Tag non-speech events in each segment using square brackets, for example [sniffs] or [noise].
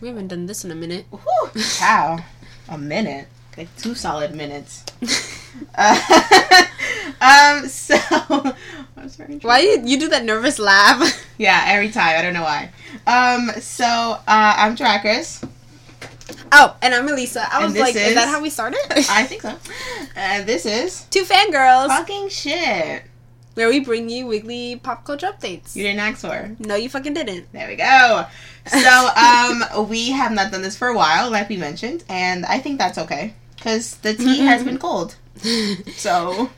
We haven't done this in a minute. Whew, cow. A minute. Like two solid minutes. [laughs] uh, [laughs] um, so. [laughs] I'm sorry. Why you, you do that nervous laugh? Yeah, every time. I don't know why. Um, so, uh, I'm Trackers. Oh, and I'm Elisa. I And was like, is... is- that how we started? I think so. And this is. Two fangirls, Fucking shit. where we bring you weekly pop culture updates. You didn't ask for. No, you fucking didn't. There we go. So, um, we have not done this for a while, like we mentioned, and I think that's okay. Because the tea has been cold. [laughs] So,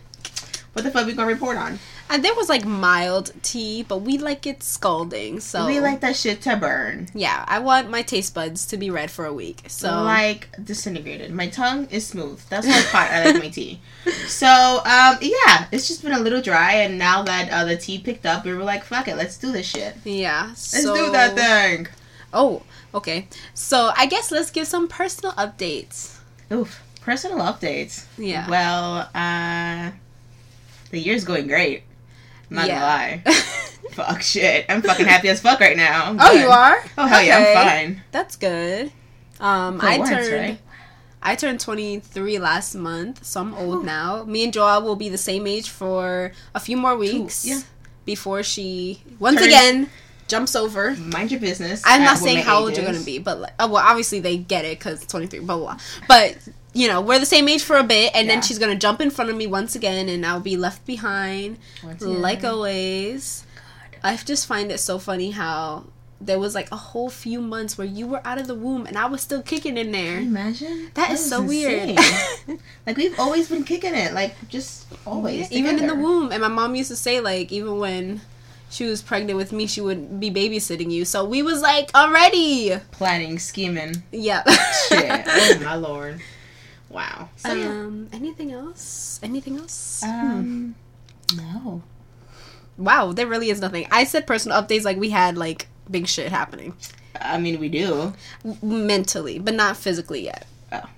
what the fuck are we gonna report on? And there was like mild tea, but we like it scalding. So We like that shit to burn. yeah, I want my taste buds to be red for a week. So like disintegrated. My tongue is smooth. That's how hot I like my tea. [laughs] So, um, yeah, it's just been a little dry, and now that uh, the tea picked up, we were like, fuck it, let's do this shit. yeah, Let's so, do that thing. Oh, okay. So I guess let's give some personal updates. Oof. Personal updates. Yeah. Well, uh, the year's going great. I'm not Yeah. gonna lie. [laughs] fuck shit. I'm fucking happy as fuck right now. I'm oh, good. you are? Oh hell yeah, I'm fine. That's good. Um, For I once, turned right? I turned 23 last month, so I'm old now. Me and Joelle will be the same age for a few more weeks yeah. before she once again jumps over. Mind your business. I'm not saying how old you're gonna be, but like, oh, well, obviously they get it because 23, blah, blah blah. But you know, we're the same age for a bit, and Yeah. then she's gonna jump in front of me once again, and I'll be left behind, like always. I just find it so funny how there was like a whole few months where you were out of the womb and I was still kicking in Can you there. imagine? That is was so weird. [laughs] like we've always been kicking it, like just always. even in the womb, and my mom used to say like even when she was pregnant with me, she would be babysitting you. So we was like already, Planning, scheming. yeah. Shit. [laughs] oh my lord. Wow. So yeah. um, anything else? Anything else? Um, no. Wow, there really is nothing. I said personal updates like we had like big shit happening I mean, we do. Mentally, but not physically yet. Oh.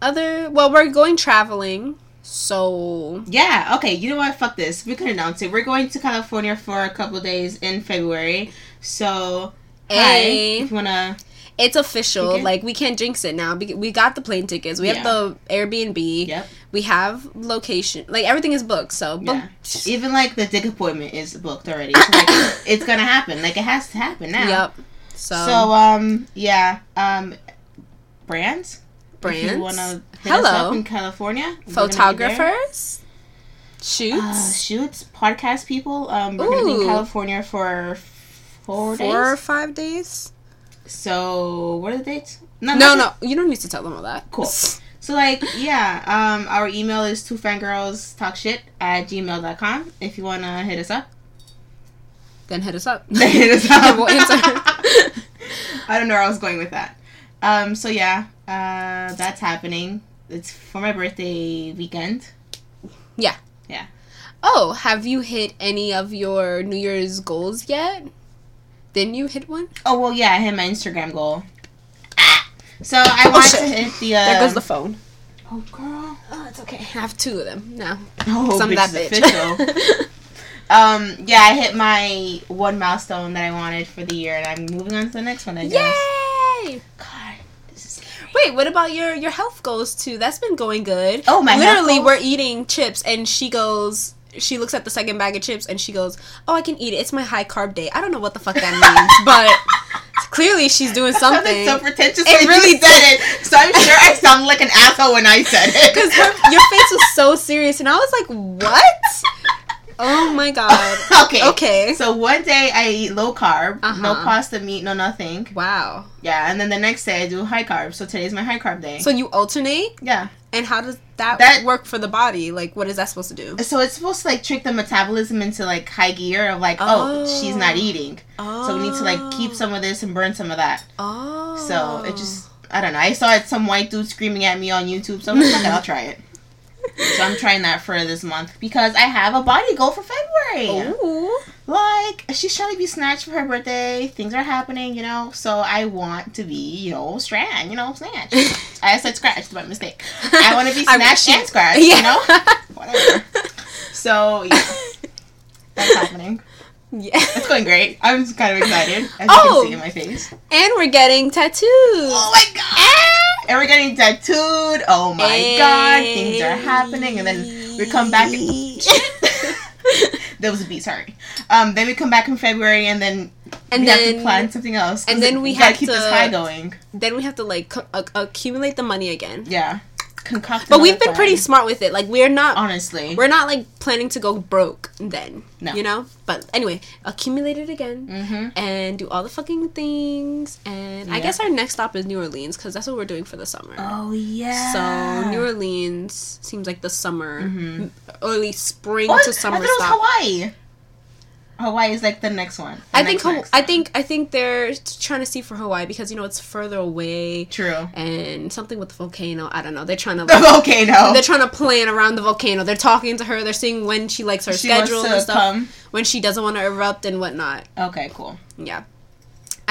Other well, we're going traveling, so Yeah. Okay. You know what? Fuck this. We can announce it. We're going to California for a couple days in February. So, hi. Hey. If you wanna. it's official. Okay. Like we can't jinx it now. We got the plane tickets. We have the Airbnb. Yep. We have location. Like everything is booked. So, but Yeah. [sniffs] Even like the dick appointment is booked already. So, like, [coughs] it's gonna happen. Like it has to happen now. Yep. So, So um yeah um brands. If you brands, wanna hit us Hello. up in California, we're gonna be there. photographers, shoots, Uh, shoots, podcast people. Um, we're gonna be in California for four, four or five days. So what are the dates? No, not no, you don't need to tell them all that. Cool. [laughs] So like yeah, um, our email is two fangirls talk shit at gmail.com if you wanna hit us up. Then hit us up. [laughs] hit us up. [laughs] we'll answer. I don't know where I was going with that. Um, so yeah, uh, that's happening. It's for my birthday weekend. Yeah. Yeah. Oh, have you hit any of your New Year's goals yet? Didn't you hit one? Oh well, yeah, I hit my Instagram goal. So I want to hit the. Uh, there goes the phone. Oh girl. Oh, it's okay. I have two of them now. Oh, Some that bitch. official. [laughs] um, yeah, I hit my one milestone that I wanted for the year, and I'm moving on to the next one. I guess. Yay! God, this is scary. Wait, what about your your health goals too? That's been going good. Oh, my Literally, we're eating chips, and she goes. She looks at the second bag of chips and she goes, "Oh, I can eat it. It's my high carb day." I don't know what the fuck that [laughs] means, but clearly she's doing something. so pretentious. It really said it. So I'm sure I sounded like an asshole when I said it. [laughs] Because your face was so serious, and I was like, "What? Oh my god." [laughs] okay. Okay. So one day I eat low carb, no Uh-huh. pasta, meat, no nothing. Wow. Yeah, and then the next day I do high carb. So today's my high carb day. So you alternate, yeah. and how does that, That- work for the body? Like, what is that supposed to do? So it's supposed to like trick the metabolism into like high gear of like, oh, she's not eating. Oh. So we need to like keep some of this and burn some of that. Oh. So it just I don't know. I saw it some white dude screaming at me on YouTube, so I'm like, okay, I'll try it. So I'm trying that for this month because I have a body goal for February. Ooh. Like she's trying to be snatched for her birthday. Things are happening, you know. So I want to be, you know, strand, you know, snatched. [laughs] I said scratched by mistake. I want to be [laughs] snatched and scratched, Yeah. you know. [laughs] Whatever. So yeah, that's happening. Yeah. It's going great. I'm just kind of excited, as Oh. you can see in my face. And we're getting tattoos. Oh my god! And we're getting tattooed. Oh my god, things are happening, and then we come back. And, [laughs] there was a beat. Sorry. Um, then we come back in February, and then and we have to then plan something else. and then we gotta have keep this to- high going. then we have to like co- accumulate the money again. Yeah, concoct. But we've been pretty smart with it. Like we're not honestly. we're not like planning to go broke then. No. You know? But anyway, accumulate it again. Mm-hmm. And do all the fucking things, and I guess our next stop is New Orleans because that's what we're doing for the summer. Oh yeah. So New Orleans seems like the summer, Mhm. early spring to summer I thought it was stop. Hawaii. Hawaii is like the next one. The I think next, Haw- next I think I think they're trying to see for Hawaii because you know it's further away true. and something with the volcano. I don't know. They're trying to The volcano. [laughs] they're trying to plan around the volcano. They're talking to her. They're seeing when she likes her She schedule and stuff. come. When she doesn't want to erupt and whatnot. Okay, cool. Yeah.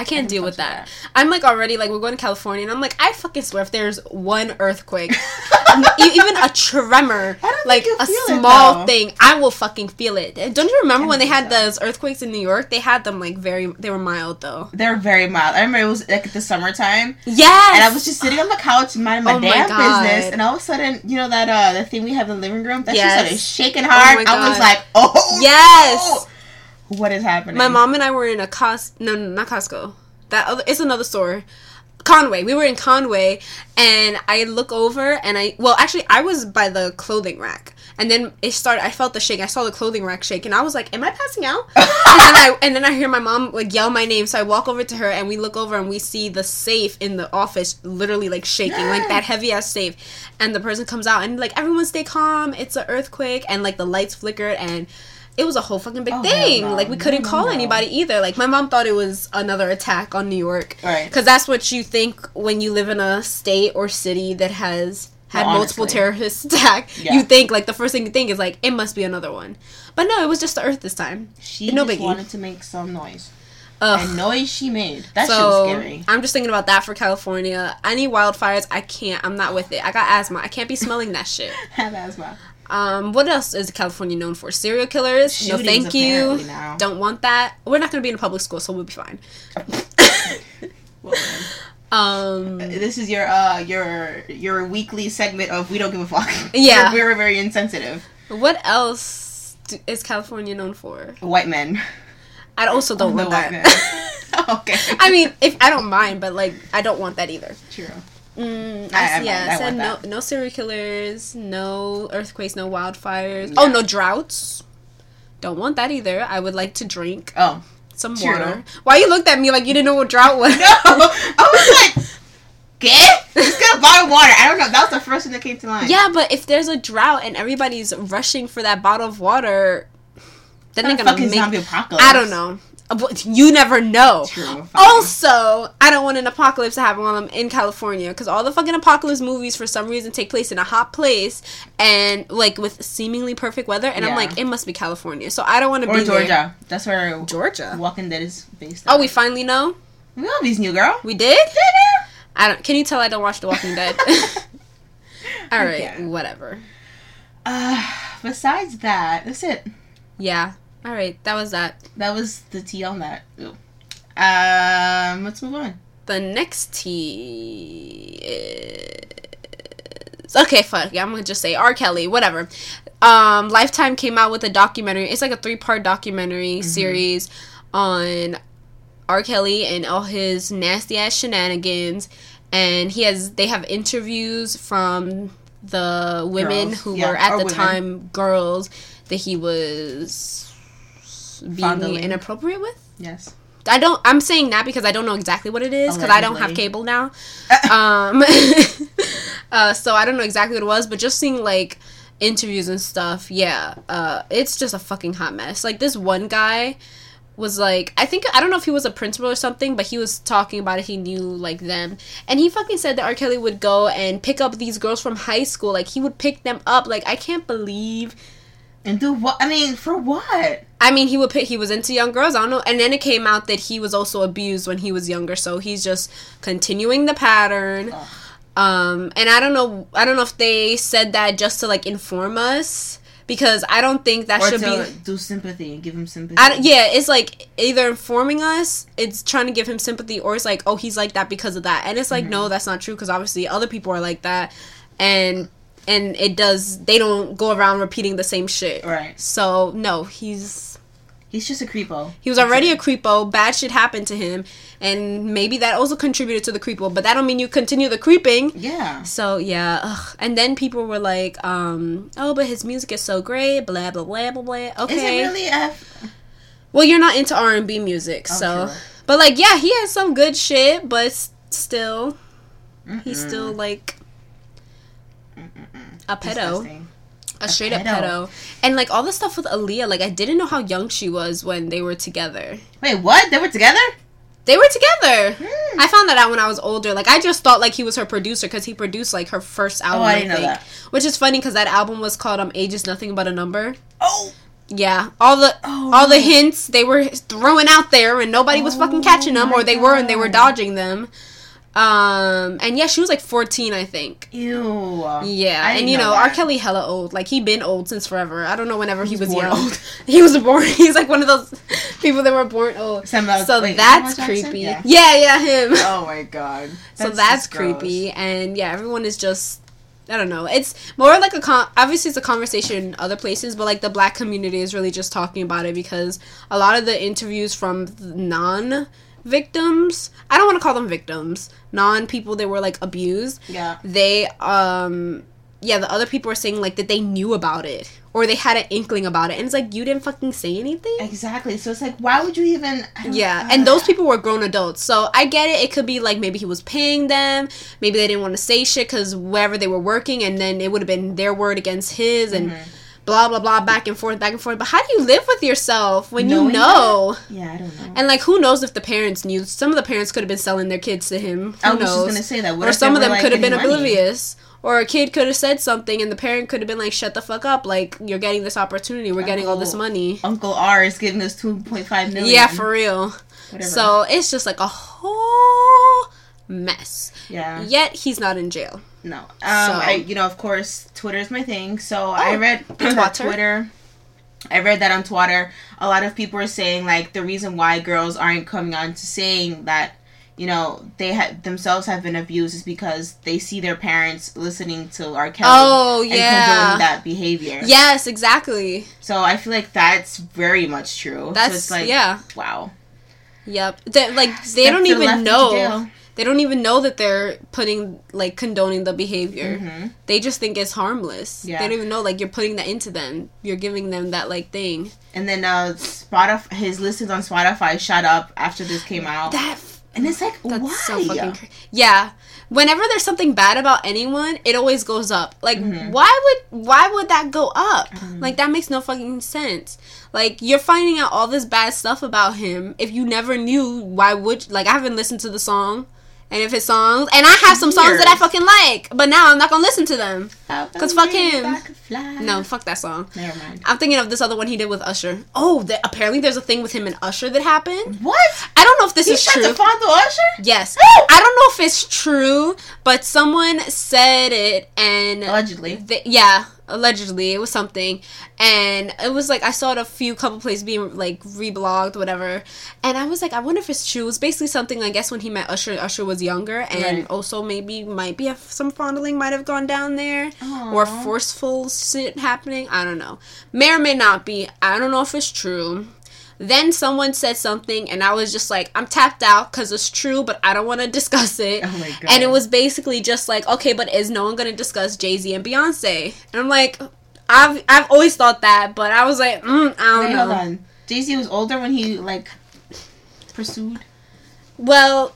I can't can deal with that. I'm like already like we're going to California and I'm like I fucking swear if there's one earthquake, [laughs] even a tremor, like a you'll it, small thing, I will fucking feel it. Don't you remember when they had so. those earthquakes in New York? They had them like very they were mild though. They're very mild. I remember it was like the summertime, Yes. and I was just sitting on the couch minding my Oh my damn God. business, and all of a sudden, you know that uh the thing we have in the living room that Yes. just started shaking hard. my I was like, oh Yes. no! What is happening? My mom and I were in a Cos no, no not Costco. That other it's another store. Conway. We were in Conway and I look over and I well actually I was by the clothing rack. And then it started I felt the shake. I saw the clothing rack shake and I was like, Am I passing out? [laughs] and then I and then I hear my mom like yell my name. So I walk over to her and we look over and we see the safe in the office literally like shaking, like that [gasps] heavy ass safe. And the person comes out and like everyone stay calm, it's an earthquake and like the lights flickered and it was a whole fucking big Oh, thing. no. Like we couldn't no, call no. anybody either. Like my mom thought it was another attack on New York. Right. Because that's what you think when you live in a state or city that has had multiple terrorist [laughs] attack. Yeah. You think like the first thing you think is like it must be another one. But no, it was just the Earth this time. She no just biggie. wanted to make some noise, Ugh. and noise she made. That shit so was scary. I'm just thinking about that for California. Any wildfires, I can't. I'm not with it. I got asthma. I can't be smelling that shit. [laughs] Have asthma. Um, what else is California known for? Serial killers? Shootings, no, thank you. now. Don't want that. We're not gonna be in a public school, so we'll be fine. Well, [laughs] Um, this is your uh your your weekly segment of we don't give a fuck. Yeah. we're, we're very insensitive. what else do, is California known for? White men. I also don't The want that. [laughs] okay. I mean, if I don't mind, but like I don't want that either. True. Mm, I- yeah. I I said no, that. no serial killers, no earthquakes, no wildfires. Yeah. Oh, no droughts. Don't want that either. I would like to drink Oh. some True. water. Why you looked at me like you didn't know what drought was? No! I was [laughs] like, get? Just get a bottle of water. I don't know. That was the first thing that came to mind. Yeah, but if there's a drought and everybody's rushing for that bottle of water, then they're gonna make. zombie apocalypse. I don't know. You never know. True. Also, I don't want an apocalypse to happen while I'm in California because all the fucking apocalypse movies for some reason take place in a hot place and like with seemingly perfect weather, and I'm like, it must be California. So I don't want to be Georgia. there. That's where Georgia. Walking Dead is based. Oh, on. we finally know. we love these new girl. We did. I don't. Can you tell I don't watch The Walking Dead? [laughs] all right, whatever. Uh, besides that, that's it. Yeah. All right, that was that. That was the tea on that. Um, let's move on. The next T is okay. Fuck. Yeah, I'm gonna just say R. Kelly. Whatever. Um, Lifetime came out with a documentary. It's like a three part documentary series on R. Kelly and all his nasty ass shenanigans. And he has they have interviews from the women Girls, who yeah, were at the women. time girls that he was being Fondling. inappropriate with. Yes. I don't. I'm saying that because I don't know exactly what it is because I don't have cable now. [laughs] um, [laughs] uh, so I don't know exactly what it was, but just seeing like interviews and stuff, yeah, uh, it's just a fucking hot mess. Like this one guy was like, I think I don't know if he was a principal or something, but he was talking about it. He knew like them, and he fucking said that R. Kelly would go and pick up these girls from high school. Like he would pick them up. Like I can't believe. And do what? I mean, for what? I mean, he would pick. He was into young girls. I don't know. And then it came out that he was also abused when he was younger. So he's just continuing the pattern. Ugh. Um, and I don't know. I don't know if they said that just to like inform us because I don't think that or should to be. do sympathy and give him sympathy. I, don't- yeah, it's like either informing us, it's trying to give him sympathy, or it's like, oh, he's like that because of that, and it's like, Mm-hmm. no, that's not true because obviously other people are like that, and and it does. They don't go around repeating the same shit. Right. So no, he's He's just a creepo. he was already a creepo. Bad shit happened to him, and maybe that also contributed to the creepo. But that don't mean you continue the creeping. Yeah. So yeah, ugh. and then people were like, um, "Oh, but his music is so great." Blah blah blah blah blah. Okay. Is it really F? Well, you're not into R and B music, Oh, so. But like, yeah, he has some good shit, but still, he's Mm-mm. still like Mm-mm-mm. A pedo, Disgusting. a straight up pedo. And like all the stuff with Aaliyah, like I didn't know how young she was when they were together. Wait, what? They were together? They were together. Hmm. I found that out when I was older. Like I just thought like he was her producer because he produced like her first album. Oh, I I, didn't know think, that. which is funny because that album was called um "Age Is Nothing But a Number." Oh. Yeah, all the Oh, all the hints they were throwing out there, and nobody was fucking Oh catching them, or they were and they were dodging them. Um, and yeah, she was like fourteen, I think. Ew. Yeah, and you know, know R. Kelly hella old. Like he been old since forever. I don't know whenever he was was born young. old. [laughs] he was born. [laughs] He's like one of those people that were born old. Samuel- so wait, that's creepy. Yeah. Yeah, yeah, him. Oh [laughs] my god. so that's just gross. creepy, and yeah, everyone is just. I don't know. It's more like a con. Obviously, it's a conversation in other places, but like the black community is really just talking about it because a lot of the interviews from non victims, I don't want to call them victims, non people that were like abused, Yeah. they um yeah the other people are saying like that they knew about it or they had an inkling about it. And it's like you didn't fucking say anything? Exactly. So it's like, why would you even? Yeah. and those people were grown adults. So i get it. It could be like maybe he was paying them. Maybe they didn't want to say shit because wherever they were working and then it would have been their word against his and Mhm. Blah blah blah back and forth back and forth. But how do you live with yourself when you Knowing know? Yeah, I don't know. and like who knows if the parents knew? Some of the parents could have been selling their kids to him. Who I was knows? just gonna say that. What or some of them like, could have been money? oblivious. Or a kid could have said something and the parent could have been like shut the fuck up. Like you're getting this opportunity. We're getting all this money. Uncle R is giving us two point five million. yeah for real. Whatever. so it's just like a whole mess. Yeah. yet he's not in jail No. Um. I, you know, of course, Twitter is my thing. So I Oh, read [clears throat] Twitter. Twitter. I read that on Twitter. A lot of people are saying like the reason why girls aren't coming on to saying that you know they have themselves have been abused is because they see their parents listening to R. Kelly oh and yeah condoning that behavior. yes exactly So I feel like that's very much true. that's so it's like yeah wow. yep they, like they Step don't even know. They don't even know that they're putting like condoning the behavior Mhm. they just think it's harmless Yeah. they don't even know like you're putting that into them you're giving them that like thing And then uh Spotify his listens on Spotify shot up after this came out. that and it's like that's why? so fucking cra- yeah whenever there's something bad about anyone it always goes up like Mhm. why would why would that go up know. like that makes no fucking sense like you're finding out all this bad stuff about him if you never knew why would like i haven't listened to the song and if his songs and i have some songs that i fucking like but now i'm not gonna listen to them Cause fuck him. no fuck that song Never mind. i'm thinking of this other one he did with usher oh apparently there's a thing with him and usher that happened What? i don't know if this He is true to fondle Usher? Yes. [gasps] Oh! I don't know if it's true, but someone said it and Allegedly. th- yeah, allegedly it was something and it was like I saw it a few couple places being like reblogged whatever and I was like I wonder if it's true. it was basically something I guess when he met Usher Usher was younger and Right. also maybe might be a, some fondling might have gone down there or forceful shit happening. I don't know. May or may not be. I don't know if it's true. Then someone said something, and I was just like, I'm tapped out because it's true, but I don't want to [laughs] discuss it. Oh my god. And it was basically just like, okay, but is no one going to discuss Jay Z and Beyonce? And I'm like, I've I've always thought that, but I was like, mm, I don't Wait, know. hold on. Jay Z was older when he like pursued. Well,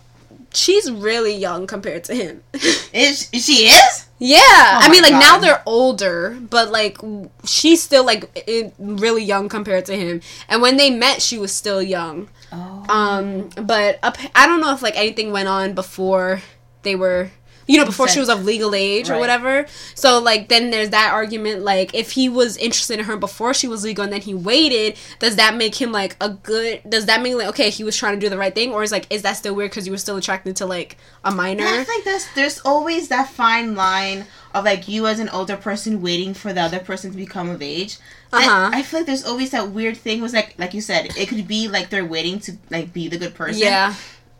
she's really young compared to him. [laughs] Is she is? Yeah, I mean, like now they're older, but like she's still like really young compared to him. And when they met, she was still young. Oh. Um, but up, I don't know if like anything went on before they were, you know, before she was of legal age or whatever. So like then there's that argument. Like if he was interested in her before she was legal and then he waited, does that make him like a good? Does that mean like okay he was trying to do the right thing, or is like is that still weird because you were still attracted to like a minor? And I think there's there's always that fine line of like you as an older person waiting for the other person to become of age. Uh-huh. I, I feel like there's always that weird thing was like like you said, it could be like they're waiting to like be the good person. Yeah.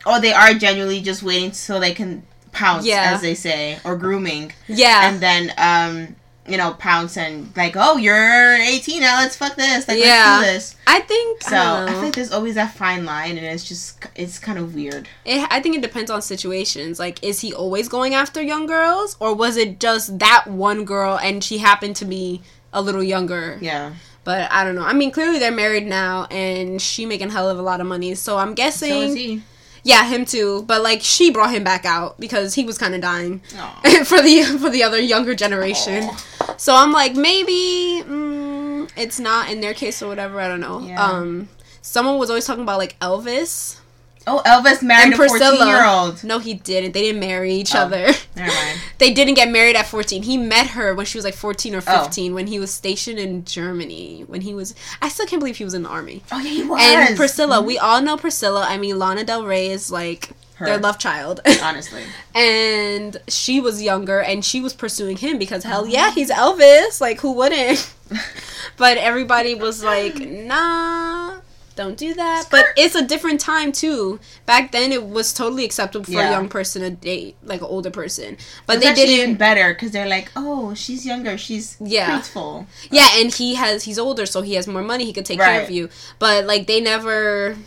Or they are genuinely just waiting so they can pounce, Yeah. as they say, or grooming. Yeah. And then um you know, pounce and like, oh, you're 18 now. Let's fuck this. Like, Yeah. let's do this. I think So I, I, don't know. feel like there's always that fine line, and it's just it's kind of weird. It, I think it depends on situations. Like, is he always going after young girls, or was it just that one girl and she happened to be a little younger? Yeah. But I don't know. I mean, clearly they're married now, and she making hell of a lot of money. So I'm So guessing, is he. Yeah, him too. But like, she brought him back out because he was kind of dying [laughs] for the for the other younger generation. Aw. So I'm like, maybe mm, it's not in their case or whatever. I don't know. Yeah. Um, someone was always talking about like Elvis. Oh, Elvis married And a 14 Priscilla. year old. No, he didn't. They didn't marry each Oh. other. Never mind. [laughs] They didn't get married at 14. He met her when she was like 14 or Oh. 15 when he was stationed in Germany. When he was, I still can't believe he was in the army. Oh, yeah, he was. And Priscilla, mm-hmm. we all know Priscilla. I mean, Lana Del Rey is like Her. their love child. [laughs] Honestly. and she was younger and she was pursuing him because hell oh. yeah, he's Elvis. Like, who wouldn't? [laughs] but everybody was like, nah. Don't do that. But it's a different time too. Back then, it was totally acceptable for Yeah. a young person to date like an older person. But It's they didn't. even better because they're like, oh, she's younger. She's Yeah. truthful. Yeah, and he has he's older, so he has more money. He could take care of you. But like they never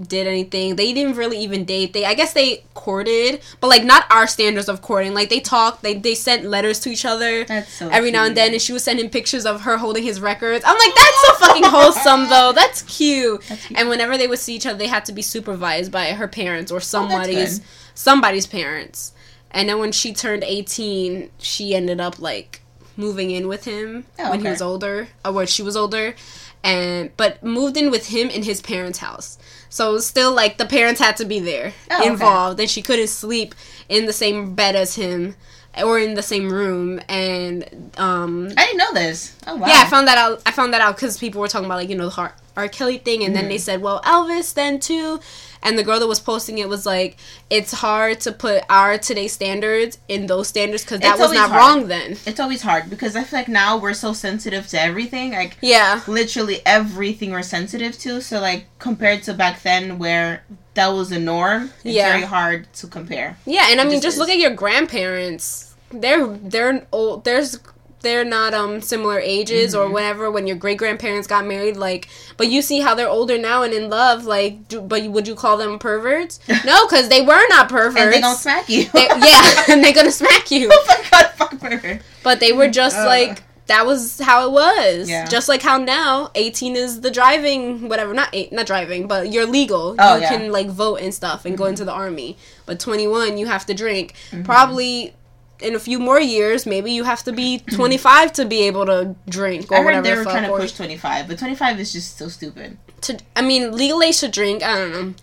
did anything. They didn't really even date. They I guess they courted, but like not our standards of courting. Like they talked. They they sent letters to each other. That's so Every now and then, and she was sending pictures of her holding his records. I'm like, that's so fucking wholesome, [laughs] though. That's cute. That's cute. And whenever they would see each other, they had to be supervised by her parents or Oh, somebody's good. somebody's parents. And then when she turned 18, she ended up like moving in with him Oh, when he was older, or when she was older, and but moved in with him in his parents' house. So it was still like the parents had to be there Oh, okay. involved, and she couldn't sleep in the same bed as him or in the same room. And um, I didn't know this. Oh, wow. yeah, I found that out. I found that out because people were talking about like you know the R, R. Kelly thing, and then Mm-hmm. they said, well, Elvis then too. And the girl that was posting it was like, it's hard to put our today's standards in those standards because that It's was not hard. wrong then. It's always hard because I feel like now we're so sensitive to everything. Like, Yeah, literally everything we're sensitive to. So, like, compared to back then where that was the norm, it's Yeah. very hard to compare. yeah, and I mean, just just look at your grandparents. They're they're old. There's they're not um similar ages or Mhm. whatever when your great grandparents got married like but you see how they're older now and in love like do, but would you call them perverts [laughs] no because they were not perverts And they gonna smack you. They- yeah [laughs] and they're gonna smack you [laughs] oh my god, fuck pervert. But they were just Uh. like that was how it was. Yeah. Just like how now 18 is the driving whatever, not eight, not driving, but you're legal. Oh, you yeah. can like vote and stuff and go into the army. But 21 you have to drink. Mm-hmm. Probably in a few more years, maybe you have to be [clears throat] 25 to be able to drink or I heard whatever. they the were trying to push 25, but 25 is just so stupid. to, I mean, legal age to drink. I don't know.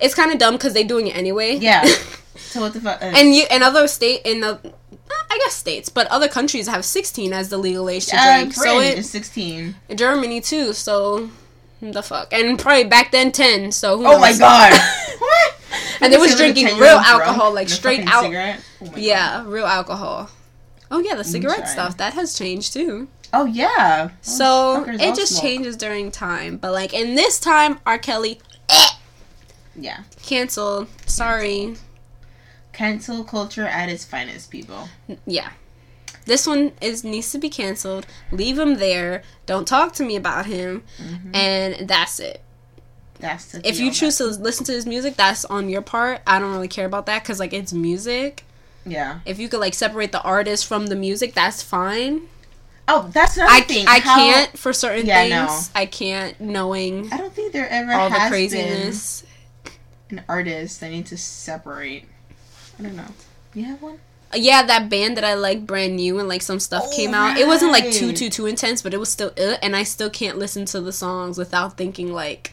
It's kind of dumb because they're doing it anyway. Yeah. [laughs] So what the fuck? uh, and you and other state in the, I guess states, but other countries have 16 as the legal age to uh, drink. So Britain it, is 16. Germany too, so the fuck. And probably back then ten, so who Oh my god. [laughs] what? And they was See a little drinking real alcohol, like straight out. Oh my God. Yeah, real alcohol. Oh yeah, the cigarette stuff that has changed too. Oh yeah. So it just smoke. changes during time. But like in this time, R. Kelly Yeah. canceled. Sorry. Cancel culture at its finest, people. Yeah. This one is needs to be canceled. Leave him there. Don't talk to me about him. Mm-hmm. And that's it. That's the if you choose man. to listen to his music, that's on your part. I don't really care about that because like it's music. Yeah. If you could like separate the artist from the music, that's fine. Oh, that's another I, thing. I how- can't for certain Yeah, things. I can't knowing I don't think there ever all the has craziness. been an artist that need to separate. I don't know. You have one? Yeah, that band that I like brand new and like some stuff Oh, came out. It wasn't like too too too intense, but it was still uh, and I still can't listen to the songs without thinking like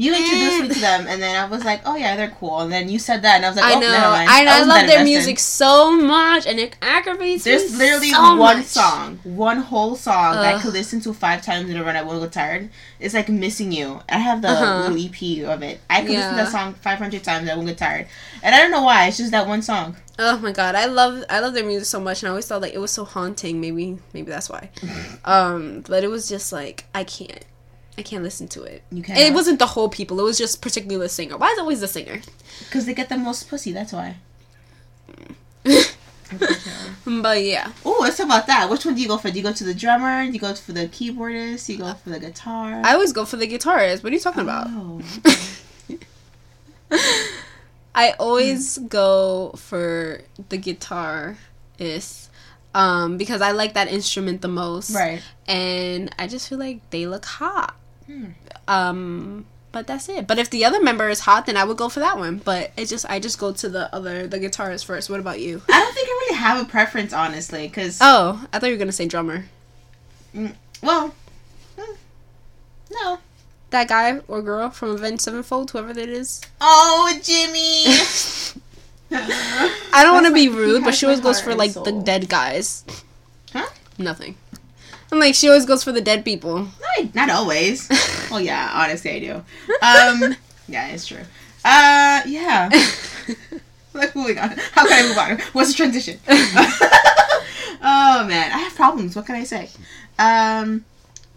You introduced me to them, and then I was like, "Oh yeah, they're cool." And then you said that, and I was like, I "Oh, know. mind." I. I love their music so much, and it aggravates There's me literally so one much. song, one whole song that I could listen to five times in a row. and I won't get tired. It's like "Missing You." I have the Uh-huh. little EP of it. I could listen to Yeah. that song 500 times. I won't get tired. And I don't know why. It's just that one song. Oh my god, I love I love their music so much, and I always thought like it was so haunting. Maybe maybe that's why. [laughs] um, but it was just like I can't, I can't listen to it. You can't. it wasn't the whole people; it was just particularly the singer. Why is it always the singer? because they get the most pussy. That's why. [laughs] But yeah, Oh, let's talk about that. Which one do you go for? Do you go to the drummer? Do you go for the keyboardist? Do you go for the guitar? I always go for the guitarist. What are you talking about? Oh. [laughs] I always go for the guitarist um, because I like that instrument the most. Right. And I just feel like they look hot. Hmm. Um, but that's it. But if the other member is hot, then I would go for that one. But it just I just go to the other the guitarist first. What about you? I don't think I really have a preference, honestly, because Oh, I thought you were gonna say drummer. well, hmm, no. That guy or girl from Avenged Sevenfold, whoever that is. Oh, Jimmy. [laughs] [laughs] I don't want to be rude, but she always goes for like the dead guys. Huh? Nothing. I'm like she always goes for the dead people. Not, not always. [laughs] well, yeah, honestly, I do. Um, [laughs] yeah, it's true. Uh, yeah. [laughs] like moving on. How can I move on? What's the transition? oh man, I have problems. What can I say? Um,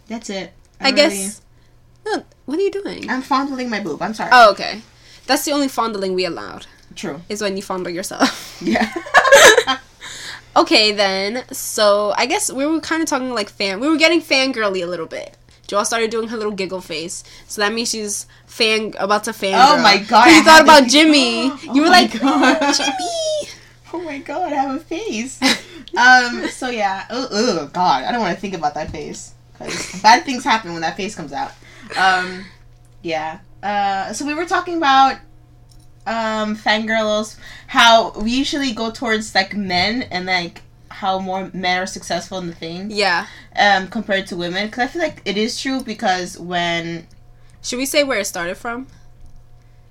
that's it. I don't guess. No, what are you doing? I'm fondling my boob. I'm sorry. Oh, okay. That's the only fondling we allowed. True. Is when you fondle yourself. Yeah. okay, then. So I guess we were kind of talking like fan. We were getting fangirly a little bit. Joelle started doing her little giggle face, so that means she's fan about to fan. Oh my God, I You thought about Jimmy. [gasps] Oh you were like God. Jimmy. [laughs] oh my god, I have a face. um. So yeah. Oh, oh god, I don't want to think about that face because bad things happen when that face comes out. Um. Yeah. Uh. So we were talking about um fangirls how we usually go towards like men and like how more men are successful in the thing Yeah. um compared to women because i feel like it is true because when Should we say where it started from?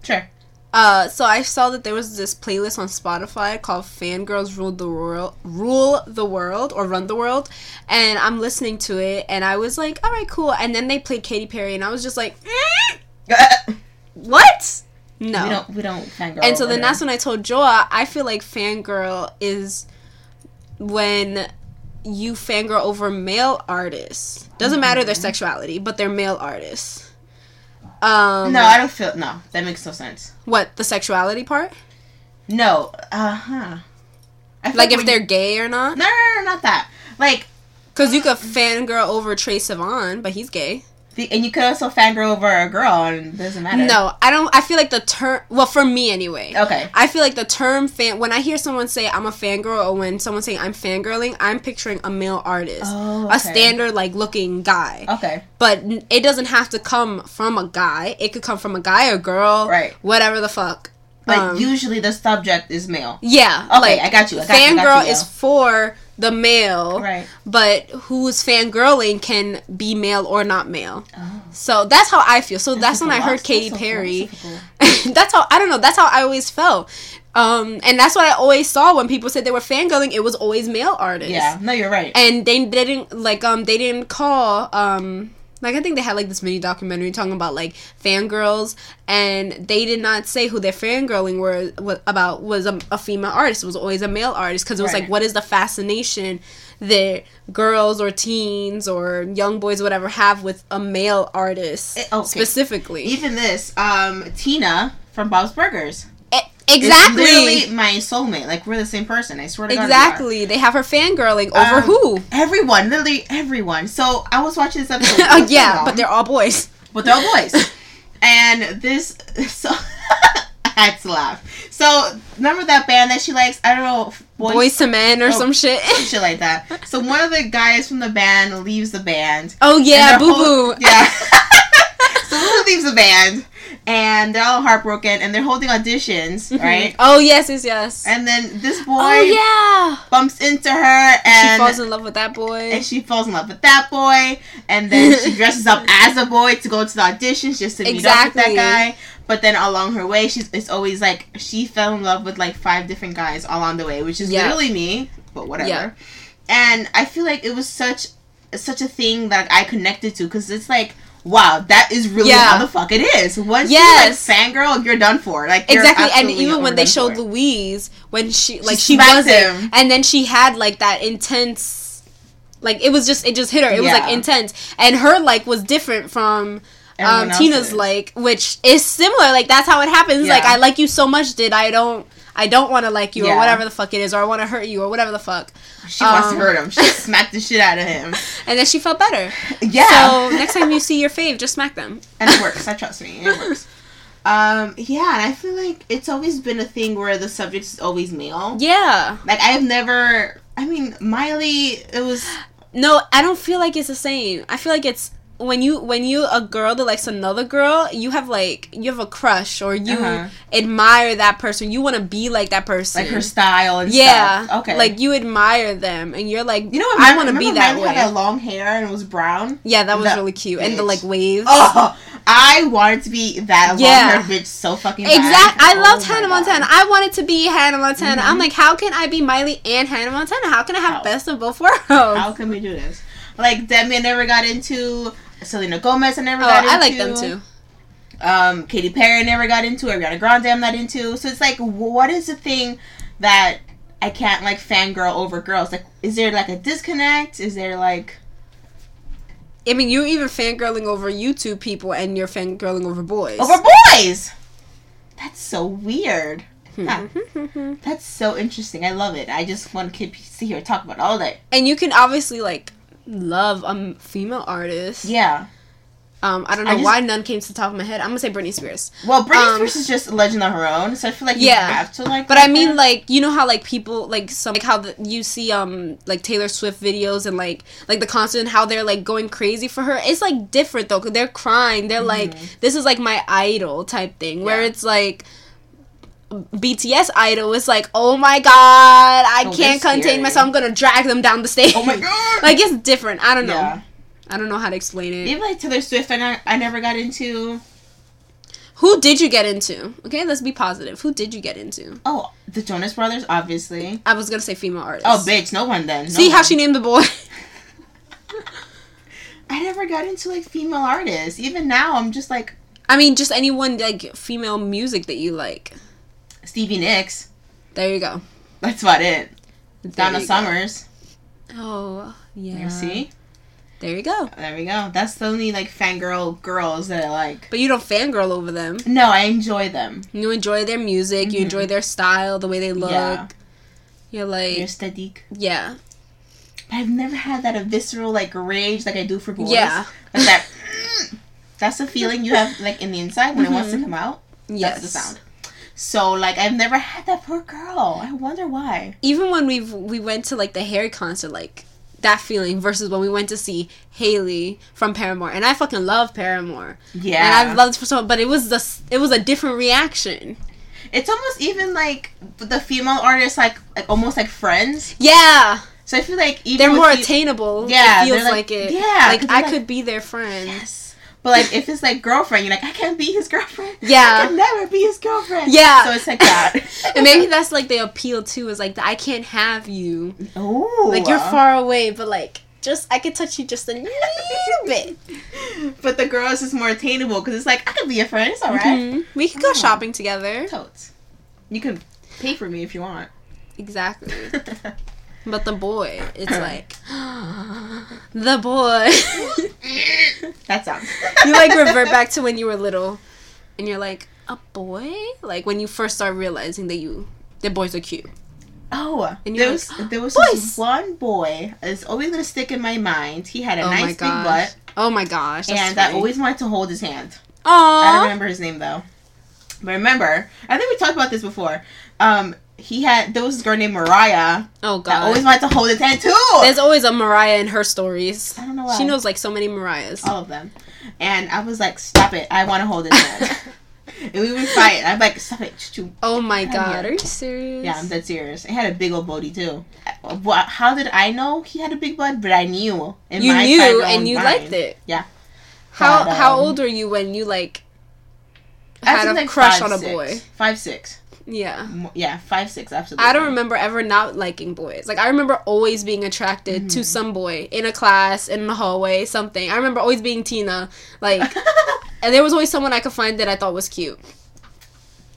sure Uh, so I saw that there was this playlist on Spotify called "Fangirls Rule the World," rule the world or run the world, and I'm listening to it, and I was like, "All right, cool." And then they played Katy Perry, and I was just like, "Mm, "What? [laughs] No." we don't we don't fangirl and so then that's when I told Joa, I feel like fangirl is when you fangirl over male artists. Doesn't matter their sexuality, but they're male artists. Um, no i don't feel no that makes no sense what the sexuality part? no uh-huh Like if they're you- gay or not? no, no, no, not that. Like, Because you could fangirl over Troye Sivan, but he's gay. The, and you could also fangirl over a girl, and it doesn't matter. No, I don't. I feel like the term. Well, for me anyway. Okay. I feel like the term fan. When I hear someone say I'm a fangirl, or when someone saying I'm fangirling, I'm picturing a male artist, Oh, a standard like looking guy. Okay. But it doesn't have to come from a guy. It could come from a guy or girl, Right. Whatever the fuck. But Um, usually the subject is male. Yeah. Okay, like, I got you. I got you, I got fangirl you, is for the male, Right. but who's fangirling can be male or not male. Oh. So that's how I feel. So that's, when I heard Katy so Perry. philosophical. [laughs] that's how I don't know. That's how I always felt. Um, and that's what I always saw when people said they were fangirling. It was always male artists. Yeah. No, you're right. And they didn't like um they didn't call um like I think they had like this mini documentary talking about like fangirls and they did not say who their fangirling were wa- about was a, a female artist. It was always a male artist because it was Right. like what is the fascination that girls or teens or young boys whatever have with a male artist Eh, okay. specifically. Even this, um, Tina from Bob's Burgers. E- It's exactly. literally my soulmate. Like we're the same person. I swear to God. Exactly. They have her fangirling over Um, who? Everyone, literally everyone. So I was watching this episode. [laughs] Oh yeah, mom, but they're all boys. but they're all boys. [laughs] and this, so [laughs] I had to laugh. So remember that band that she likes? I don't know, Boys, to men or Oh. some shit. shit like that. So one of the guys from the band leaves the band. oh yeah, boo whole- boo. Yeah. so Boo leaves the band, and they're all heartbroken, and they're holding auditions, mm-hmm. right? Oh yes, yes, yes. And then this oh, boy oh yeah. bumps into her, and she falls in love with that boy. and she falls in love with that boy, and then she [laughs] dresses up as a boy to go to the auditions just to meet up with that guy. But then along her way, she's it's always like she fell in love with like five different guys along the way, which is Yeah. literally me, but whatever. Yeah. And I feel like it was such such a thing that I connected to because it's like. Wow, that is really Yeah. how the fuck it is. Once Yes. you like fangirl, you're done for. Like exactly and even when they showed louise when she like she, smacked wasn't him. and then she had like that intense like it was just it just hit her it was like intense and her like was different from um tina's else's. like which is similar like that's how it happens like i like you so much did i don't i don't want to like you or whatever the fuck it is or i want to hurt you or whatever the fuck she wants to um, hurt him. She [laughs] smacked the shit out of him. and then she felt better Yeah. so next time you see your fave just smack them and it works. I trust me, it works. [laughs] Um, yeah, and I feel like it's always been a thing where the subject is always male. yeah Like I have never. I mean, Miley. It was. No, I don't feel like it's the same. I feel like it's when you when you a girl that likes another girl, you have like you have a crush or you Uh-huh. admire that person. You want to be like that person. Like her style and yeah. stuff. Okay. Like you admire them, and you're like, you know what? I want to be that Miley way. Had that long hair and it was brown. yeah, that was that really cute, and the like waves. Oh, I wanted to be that Yeah. long haired bitch so fucking bad. Exact. I Oh loved Hannah God. Montana. I wanted to be Hannah Montana. I'm Mhm. like, how can I be Miley and Hannah Montana? How can I have How? best of both worlds? How can we do this? Like Demi, I never got into. Selena Gomez, I never oh, got into. I like them too. um Katy Perry I never got into, Ariana Grande I'm not into. So it's like what is the thing that I can't like fangirl over girls? Like is there like a disconnect? Is there like I mean, you're even fangirling over YouTube people, and you're fangirling over boys. over boys? That's so weird. Huh. That's so interesting. I love it. I just want to sit here and talk about all day. and you can obviously like love a female artist. Yeah. Um, I don't I know just- why none came to the top of my head. I'm gonna say Britney Spears. Well, Britney Um, Spears is just a legend on her own, so I feel like you Yeah. have to like. But I mean, her. like you know how like people like some like how the, you see um like Taylor Swift videos and like like the concert and how they're like going crazy for her. It's like different though, because they're crying. They're like this is like my idol type thing. Where Mm-hmm. Yeah. it's like. BTS idol is like, oh my god, I Oh, can't contain scary. myself. I'm gonna drag them down the stage. oh my god. [laughs] like it's different. I don't know. yeah. I don't know how to explain it. Even like Taylor Swift, I, I never got into. Who did you get into? Okay, let's be positive. Who did you get into? Oh, the Jonas Brothers, obviously. I was gonna say female artist. Oh, bitch, no one then. No See how she named the boy? [laughs] I never got into like female artists. Even now, I'm just like I mean, just anyone like female music that you like. Stevie Nicks. There you go. That's about it. There Donna you go. Summers. Oh yeah. You see? There you go. There we go. That's the only like fangirl girls that I like. But you don't fangirl over them. No, I enjoy them. You enjoy their music. You Mhm. enjoy their style, the way they look. Yeah. You're like, They're aesthetic. yeah, But I've never had that a visceral like rage like I do for boys. yeah, Like that. [laughs] That's the feeling you have like in the inside when it wants to Mhm. come out. yes. That's the sound. So like I've never had that for a girl. I wonder why. Even when we we went to like the Harry concert, like that feeling versus when we went to see Hayley from Paramore, and I fucking love Paramore, Yeah. and I've loved for so, but it was the it was a different reaction. It's almost even like the female artists, like like almost like friends. Yeah, So I feel like even they're more fe- attainable. Yeah, it feels like, like- it. yeah, like I like- could be their friend. Yes. But like if it's like girlfriend, you're like I can't be his girlfriend. Yeah. I can never be his girlfriend. Yeah. So it's like that. [laughs] and maybe that's like the appeal too. Is like the, I can't have you. oh, Like you're far away, but like just I could touch you just a little bit. [laughs] But the girls is more attainable because it's like I could be a friend. It's alright. Mhm. We could go Oh. shopping together. Totes. You can pay for me if you want. Exactly. [laughs] But the boy, it's like [gasps] the boy. [laughs] that sounds. you like revert back to when you were little, and you're like a boy. Like when you first start realizing that you the boys are cute. Oh, And there was like, there was one boy that's always gonna stick in my mind. He had a oh nice big butt, Oh my gosh. and I always wanted to hold his hand. Oh, I don't remember his name though. But remember, I think we talked about this before. Um, he had there was this girl named Mariah Oh god. always wanted to hold his hand too. There's always a Mariah in her stories. I don't know why. She knows like so many Mariahs. all of them, and I was like, "Stop it! I want to hold his hand." [laughs] and we would fight. I'm like, stop it. Oh my god, are you serious? Yeah, I'm dead serious. He had a big old body too. How did I know he had a big butt? But I knew. In you knew and you mind. liked it. Yeah. How But, how um, old were you when you like had a like, crush five, on a six. boy? Five six. Yeah. Yeah, five six. Absolutely. I don't remember ever not liking boys. Like I remember always being attracted Mm-hmm. to some boy in a class, in the hallway, something. I remember always being Tina. Like [laughs] and there was always someone I could find that I thought was cute.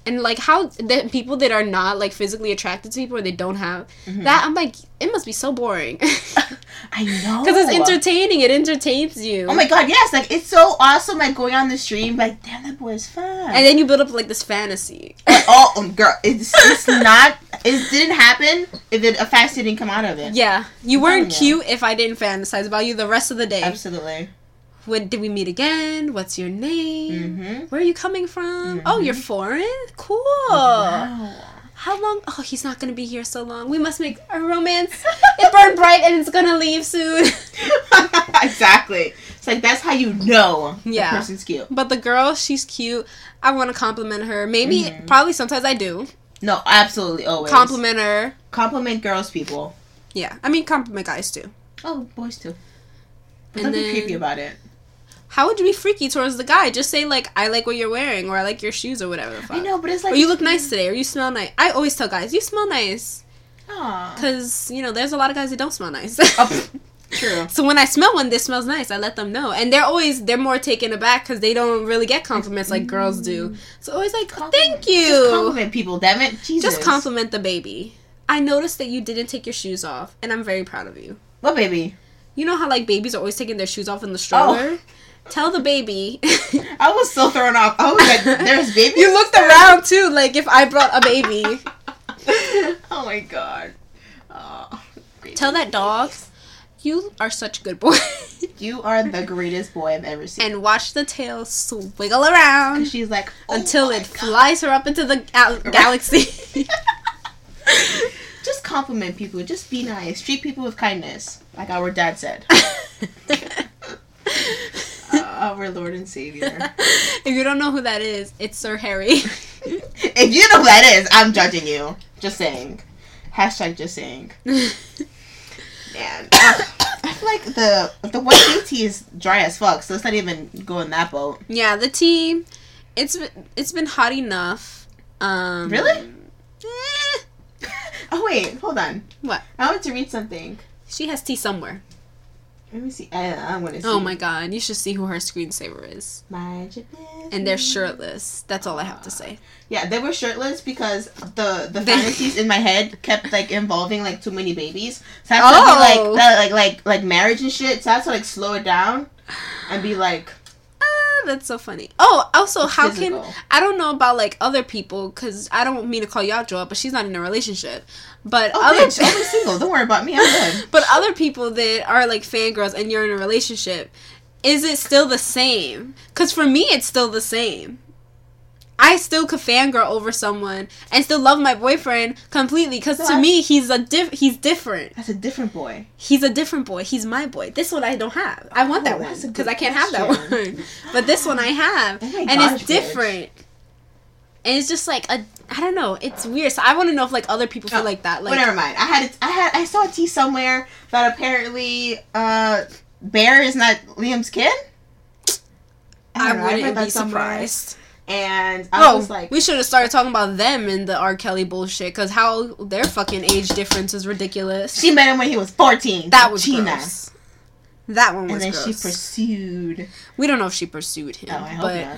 And like how the people that are not like physically attracted to people or they don't have Mm-hmm. that I'm like it must be so boring. [laughs] [laughs] I know. Because it's entertaining. It entertains you. Oh my god, yes! Like it's so awesome. Like going on the stream, like damn, that boy is fun. And then you build up like this fantasy. Like, oh, um, girl, it's it's not. It didn't happen if it, a fantasy didn't come out of it. Yeah, you weren't yeah. cute if I didn't fantasize about you the rest of the day. Absolutely. When did we meet again? What's your name? Mm-hmm. Where are you coming from? Oh, you're foreign. Cool. Wow. How long? Oh, he's not gonna be here so long. We must make a romance. it burned bright and it's gonna leave soon. [laughs] exactly. It's like that's how you know Yeah. the person's cute. but the girl, she's cute. I want to compliment her. Maybe, Mhm. probably sometimes I do. No, absolutely, always Compliment her. compliment girls, people. Yeah, I mean compliment guys too. Oh, boys too. But And don't be creepy about it. How would you be freaky towards the guy? Just say like, "I like what you're wearing," or "I like your shoes," or whatever. I know, but it's like Or you look nice today, or you smell nice. I always tell guys, "You smell nice," because you know there's a lot of guys that don't smell nice. Oh, [laughs] true. so when I smell one that smells nice, I let them know, and they're always they're more taken aback because they don't really get compliments like girls do. So always like, "Thank you." Just compliment people, damn it. Jesus. Just compliment the baby. I noticed that you didn't take your shoes off, and I'm very proud of you. What baby? You know how like babies are always taking their shoes off in the stroller. Oh. Tell the baby. I was so thrown off. I was like, [laughs] there's baby. you looked around too, like if I brought a baby. [laughs] oh my god. Oh. Tell that dog, you are such a good boy. [laughs] You are the greatest boy I've ever seen. and watch the tail swiggle around she's like oh until it God. flies her up into the gal- galaxy. Just compliment people. Just be nice. Treat people with kindness, like our dad said. Our Lord and Savior. [laughs] if you don't know who that is, it's Sir Harry. [laughs] if you know who that is, I'm judging you. Just saying. Hashtag just saying. [laughs] Man. [coughs] I feel like the the white tea is dry as fuck, so let's not even go in that boat. yeah, the tea. It's it's been hot enough. Um, Really? eh, Oh wait, hold on. What? I want to read something. she has tea somewhere. Let me see. I, I'm gonna see. Oh my god, you should see who her screensaver is. Japan. And they're shirtless. That's all I have to say. Yeah, they were shirtless because the the fantasies in my head kept like involving like too many babies. So I have to be Oh. like that, like like like marriage and shit. So I have to like slow it down and be like, Ah, [laughs] that's so funny. Oh, also, how physical. can I don't know about like other people because I don't mean to call you out, Joa, but she's not in a relationship. But oh other bitch, I'm single. Don't worry about me. I'm good. [laughs] but other people that are like fangirls and you're in a relationship, is it still the same? Because for me, it's still the same. I still could fangirl over someone and still love my boyfriend completely. Because No, to I- me, he's a diff- he's different. That's a different boy. He's a different boy. He's my boy. This one I don't have. I want Oh, that one because I can't have that one. [laughs] But this one I have, Oh and gosh, it's bitch. different. And it's just like a, I don't know. It's weird. So I want to know if like other people feel Oh, like that. Like well, never mind. I had it. I had. I saw a tea somewhere that apparently uh Bear is not Liam's kid. I, read wouldn't that be somewhere, surprised. And I Oh, was like, we should have started talking about them in the R. Kelly bullshit because how their fucking age difference is ridiculous. she met him when he was fourteen. that was Gina. gross. That one was. And then gross. she pursued. we don't know if she pursued him, Oh, I hope but not.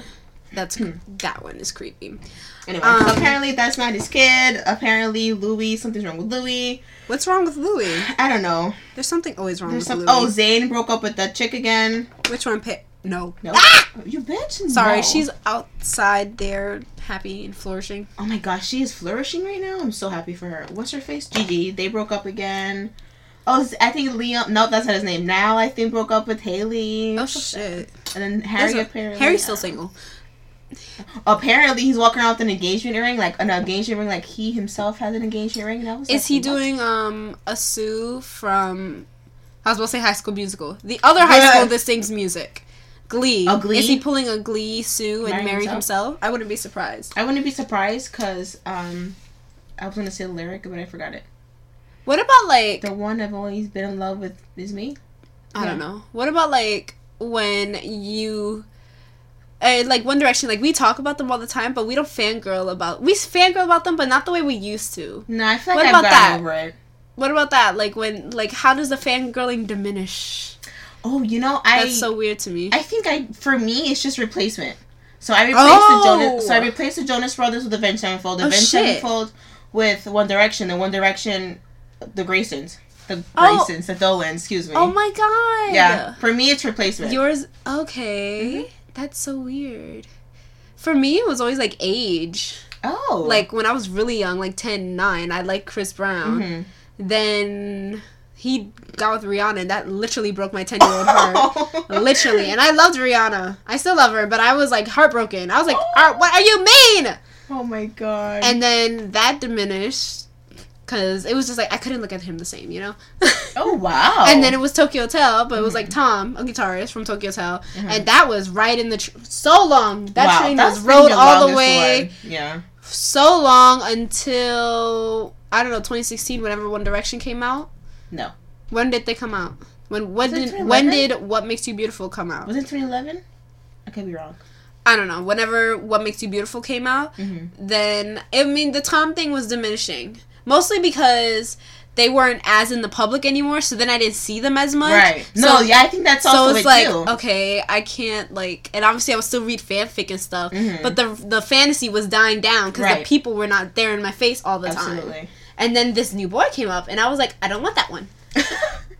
that's that one is creepy. Anyway, Um, so apparently that's not his kid. Apparently Louis, something's wrong with Louis. What's wrong with Louis? I don't know. There's something always wrong There's with some. Louis. Oh, Zayn broke up with that chick again. Which one? Pit? No. No, you bitch. Sorry, No. she's outside there, happy and flourishing. Oh my gosh, she is flourishing right now. I'm so happy for her. What's her face? Gigi. They broke up again. Oh, I think Liam. No, that's not his name. Now I think broke up with Hayley. Oh shit. And then Harry There's apparently. Harry's still single. Apparently, he's walking around with an engagement ring, like an engagement ring, like he himself has an engagement ring. I was Is he doing um a Sue from? I was about to say High School Musical. The other high school that sings music. Glee. Oh, Glee? Is he pulling a Glee Sue and Marry marry himself? himself? I wouldn't be surprised. I wouldn't be surprised because um, I was gonna say the lyric, but I forgot it. What about like The one I've always been in love with is me. I don't know. What about like when you uh, like One Direction? Like we talk about them all the time, but we don't fangirl about we fangirl about them, but not the way we used to. No, I feel What like about I've gotten that? over it. What about that? Like when like how does the fangirling diminish? Oh, you know, I That's so weird to me. I think I for me it's just replacement. So I replaced Oh! the Jonas. So I replaced the Jonas Brothers with the Avenged Sevenfold. Oh, Avenged shit. Sevenfold with One Direction. the One Direction, the Graysons, the Oh. Graysons, the Dolans. Excuse me. oh my god. yeah. For me, it's replacement. Yours okay. That's so weird. For me it was always like age. oh, Like when I was really young, like 10, 9, I liked Chris Brown. Mhm. Then he got with Rihanna and that literally broke my 10 year old heart. [laughs] Literally. And I loved Rihanna. I still love her, but I was like heartbroken. I was like, "Are- what are you mean? oh my god. And then that diminished because it was just like, I couldn't look at him the same, you know? [laughs] oh wow. And then it was Tokio Hotel, but it was like mm-hmm. Tom, a guitarist from Tokio Hotel. Mm-hmm. And that was right in the. Tr- so long. That wow, train was rode the all the way. one. Yeah. So long until. I don't know, 2016, whenever One Direction came out. No. When did they come out? When when Was did when did What Makes You Beautiful come out? Was it 2011? I could be wrong. I don't know. Whenever What Makes You Beautiful came out, Mhm. then I mean the Tom thing was diminishing, mostly because they weren't as in the public anymore. So then I didn't see them as much. Right. No, So- yeah, I think that's So also it's it like too. okay, I can't like, and obviously I would still read fanfic and stuff, Mhm. but the the fantasy was dying down because the people were not there in my face all the time. And then this new boy came up, and I was like, I don't want that one. [laughs]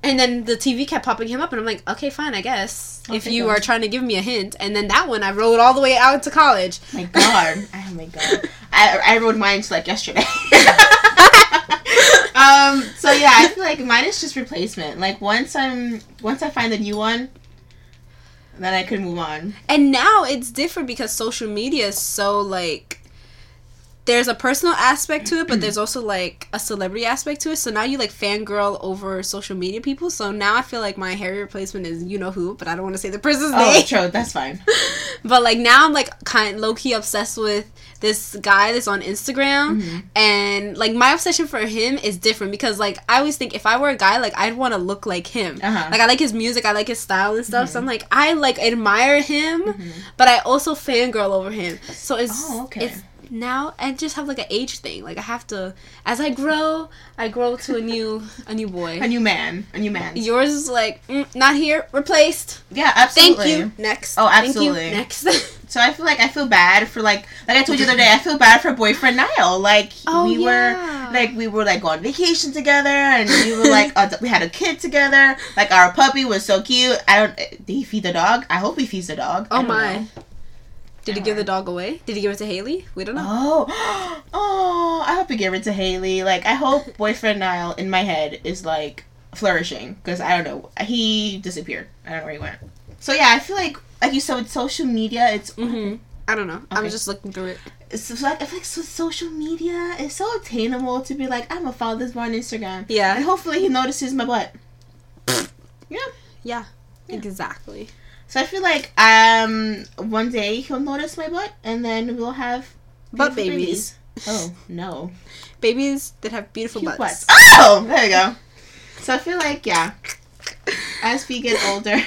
And then the TV kept popping him up, and I'm like, okay, fine, I guess. If you are trying to give me a hint. And then that one, I rode all the way out to college. my god. [laughs] Oh my god. I, I rode mine to like yesterday. [laughs] um. So yeah, I feel like mine is just replacement. Like once I'm once I find the new one, then I could move on. And now it's different because social media is so like there's a personal aspect to it, but there's [clears throat] also like a celebrity aspect to it. So now you like fangirl over social media people. So now I feel like my Harry replacement is you know who, but I don't want to say the person's Oh, name. true. That's [laughs] fine. but like now I'm like kind of low key obsessed with this guy that's on Instagram Mhm. and like my obsession for him is different because like I always think if I were a guy like I'd want to look like him. Uh-huh. Like I like his music, I like his style and stuff. So I'm like I like admire him, Mhm. but I also fangirl over him. So it's Oh, okay. it's now I just have like an age thing. Like I have to as I grow, I grow to a new a new boy. A new man. A new man. Yours is like mm, not here, replaced. Yeah, absolutely. Thank you. Next. Oh, Thank absolutely. you. Next. [laughs] So I feel like I feel bad for like like I told you the other day. I feel bad for boyfriend Niall. Like Oh, we yeah. were like we were like on vacation together, and we were like [laughs] uh, we had a kid together. Like our puppy was so cute. I don't. Did he feed the dog? I hope he feeds the dog. Oh my. know. Did he give the dog away? Did he give it to Hayley? We don't know. Oh, [gasps] oh! I hope he gave it to Hayley. Like I hope [laughs] boyfriend Niall in my head is like flourishing because I don't know. He disappeared. I don't know where he went. So yeah, I feel like like you said with social media, it's Mm-hmm. I don't know. I'm just looking through it. it's like I feel like so social media is so attainable to be like I'm a father's boy on Instagram, Yeah. and hopefully he notices my butt. yeah. Yeah. Yeah. Exactly. So I feel like um one day he'll notice my butt, and then we'll have Butt beautiful babies. [laughs] Oh no, Babies that have beautiful Cute butts. butts. Oh, there you go. So I feel like yeah, as we get [laughs] older,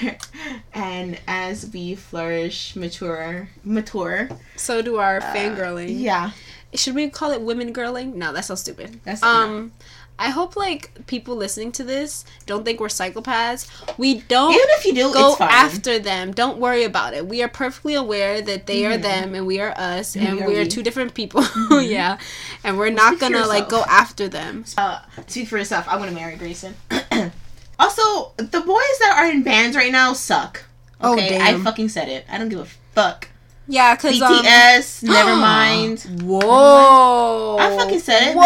and as we flourish, mature, mature. So do our uh, fangirling. Yeah, Should we call it women girling? No, that's so stupid. That's- um I hope like people listening to this don't think we're psychopaths. We don't even if you do, go after them. Don't worry about it. We are perfectly aware that they are Mhm. them and we are us And and we are we are two different people. [laughs] yeah. And we're not speak gonna like go after them. Uh, speak for yourself. I want to marry Grayson. [clears throat] also, the boys that are in bands right now suck. Oh, Okay, I fucking said it. I don't give a fuck. Yeah, cause um, BTS, never [gasps] mind. Whoa! I fucking said it. Whoa!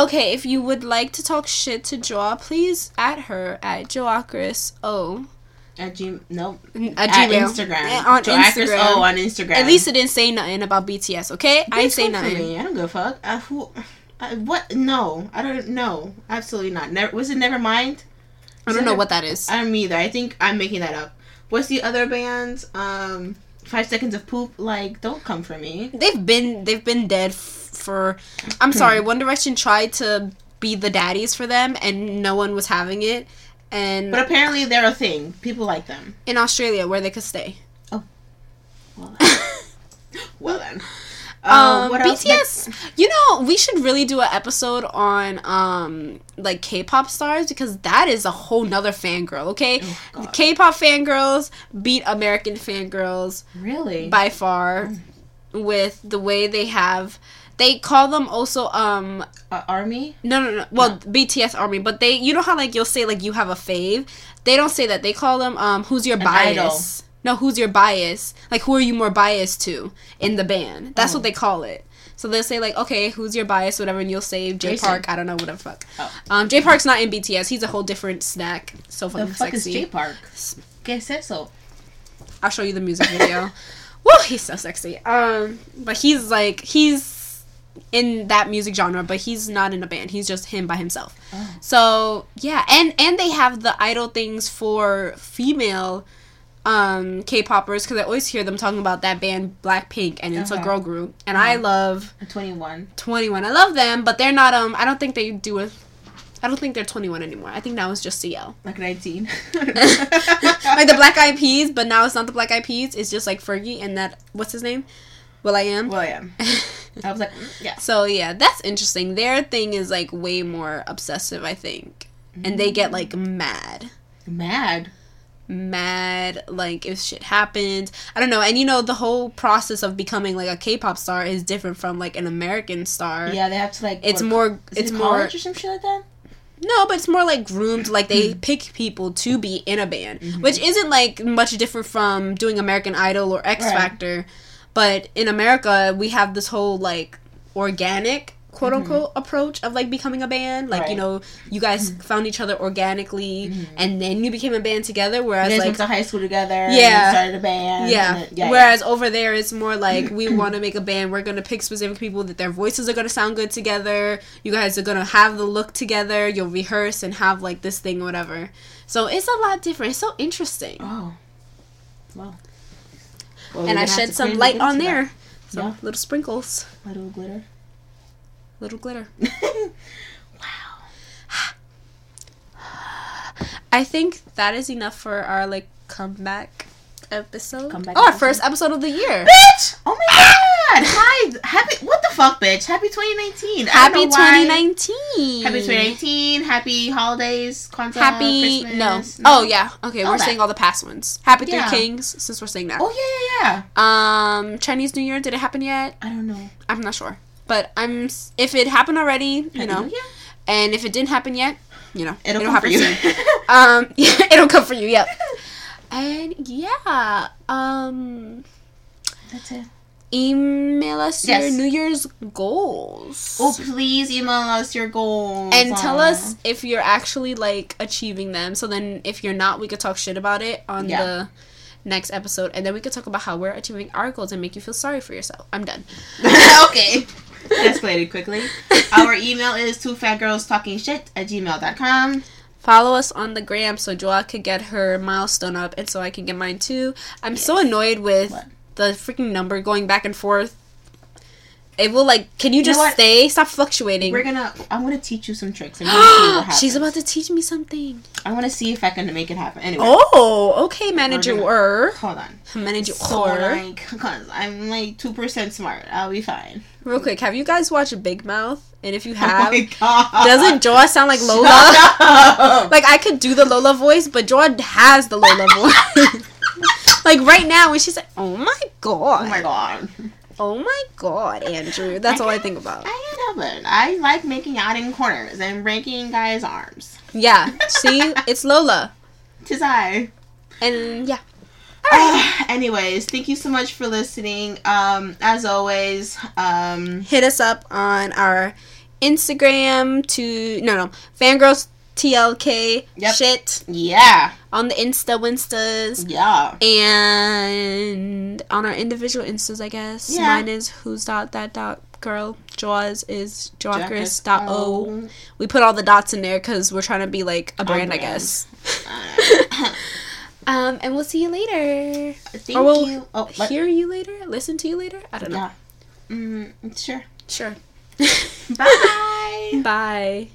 Okay, if you would like to talk shit to Joa, please at her at Joachris O At G, no, at, at Gmail. Instagram. On Instagram. O on Instagram. At least it didn't say nothing about BTS. Okay, I Bitch, say for nothing. Me. I don't give a fuck. Uh, who, uh, what? No, I don't know. Absolutely not. Never was it. Never mind. I don't know what that is. I don't either. I think I'm making that up. What's the other bands? Um, Five Seconds of Poop. Like, don't come for me. They've been they've been dead f- for. I'm sorry. One Direction tried to be the daddies for them, and no one was having it. And But apparently they're a thing. People like them. in Australia, where they could stay. Oh, well then. [laughs] well then. Uh, Um? BTS. You know, we should really do an episode on um like K-pop stars because that is a whole nother fangirl. Okay, Oh, K-pop fangirls beat American fangirls Really? by far with the way they have. They call them also um uh, army? no no no well BTS army but they you know how like you'll say like you have a fave they don't say that they call them um who's your An bias idol. no who's your bias like who are you more biased to in the band that's Oh. what they call it so they'll say like okay who's your bias whatever and you'll say J Jason. Park I don't know whatever fuck Oh. um Jay Park's not in BTS he's a whole different snack so fucking The fuck sexy is Jay Park? ¿Qué es eso? I'll show you the music video. [laughs] Woo, he's so sexy. Um, but he's like he's in that music genre, but he's not in a band. He's just him by himself. Oh. So yeah, and and they have the idol things for female um K-poppers because I always hear them talking about that band Blackpink, and it's a Uh-huh. girl group, and I Uh-huh. love 2NE1. Twenty One. I love them, but they're not. Um, I don't think they do a. I don't think they're 2NE1 anymore. I think that was just CL. Like 19. [laughs] like the Black Eyed Peas, but now it's not the Black Eyed Peas. It's just like Fergie and that what's his name? will.i.am. Well, yeah. [laughs] [laughs] I was like, yeah. so yeah, that's interesting. Their thing is like way more obsessive, I think, and they get like mad, Mad. mad like if shit happens. I don't know, and you know the whole process of becoming like a K-pop star is different from like an American star. Yeah, they have to like. It's more. It's it more. college or some shit like that? No, but it's more like groomed. Like they Hmm. pick people to be in a band, Mm-hmm. which isn't like much different from doing American Idol or X Right. Factor. But in America, we have this whole like organic quote unquote approach of like becoming a band. Like you Mm-hmm. Know, you guys found each other organically, and then you became a band together. You Whereas guys like went to high school together. and Yeah. started a band. yeah. then- yeah. Whereas over there, it's more like we [clears throat] want to make a band. We're gonna pick specific people that their voices are gonna sound good together. You guys are gonna have the look together. You'll rehearse and have like this thing, whatever. So it's a lot different. It's so interesting. Oh. Wow. Well, and I shed some light on that. there. So Yeah. little sprinkles, Little glitter. little glitter. [laughs] wow. I think that is enough for our like comeback episode. Comeback oh, our first episode of the year. Bitch! Oh my god! Hi! Happy. What the fuck, bitch? Happy 2019. I don't Happy know why- 2019. Happy 2019. Happy holidays. Kwanzaa. Happy Christmas. no. Oh yeah. Okay, All we're that. saying all the past ones. Happy Three Kings since we're saying that. Oh yeah, yeah, yeah. Um, Chinese New Year did it happen yet? I don't know. I'm not sure, but I'm if it happened already, you know, Yeah. and if it didn't happen yet, you know, It'll, come for happen you. soon. [laughs] um, [laughs] yeah, it'll come for you. Yep. [laughs] And yeah, um, That's it. Email us your New Year's goals. Oh, please email us your goals. and tell Aw. us if you're actually like achieving them. So then, if you're not, we could talk shit about it on Yeah. the next episode, and then we could talk about how we're achieving our goals and make you feel sorry for yourself. I'm done. [laughs] [laughs] okay. Escalated quickly. Our email is two fangirls talking shit at gmail.com. Follow us on the gram so Joa could get her milestone up, and so I can get mine too. I'm so annoyed with What? The freaking number going back and forth. It will like, can you know just stay? Stop fluctuating. We're gonna. I'm gonna teach you some tricks. And [gasps] we're gonna see what happens. She's about to teach me something. I want to see if I can make it happen. Anyway, Oh, okay, manager. hold on. Manager. So like, [laughs] cause I'm like two percent smart. I'll be fine. Real quick, have you guys watched Big Mouth? And if you [laughs] Oh have, god. doesn't Joa sound like Lola? [laughs] Like I could do the Lola voice, but Joa has the Lola voice. [laughs] like right now, when she's like, "Oh my god, Oh my god. oh my god, Andrew," that's I all I think about. I can't help it. I like making out in corners and breaking guys' arms. Yeah, see, [laughs] it's Lola, Tis I. and yeah, [sighs] anyways, thank you so much for listening. Um, as always, um, hit us up on our Instagram to no no fangirls TLK Yep. shit yeah, on the Insta Winstas. yeah. and on our individual instas, I guess. Yeah. Mine is who's dot that dot girl. Joa's is Joachris dot o. We put all the dots in there because we're trying to be like a brand, I guess. [laughs] Um, and we'll see you later. Thank or we'll you. Oh, what? hear you later. Listen to you later. I don't know. Yeah. Mm, sure. Sure. [laughs] Bye. Bye.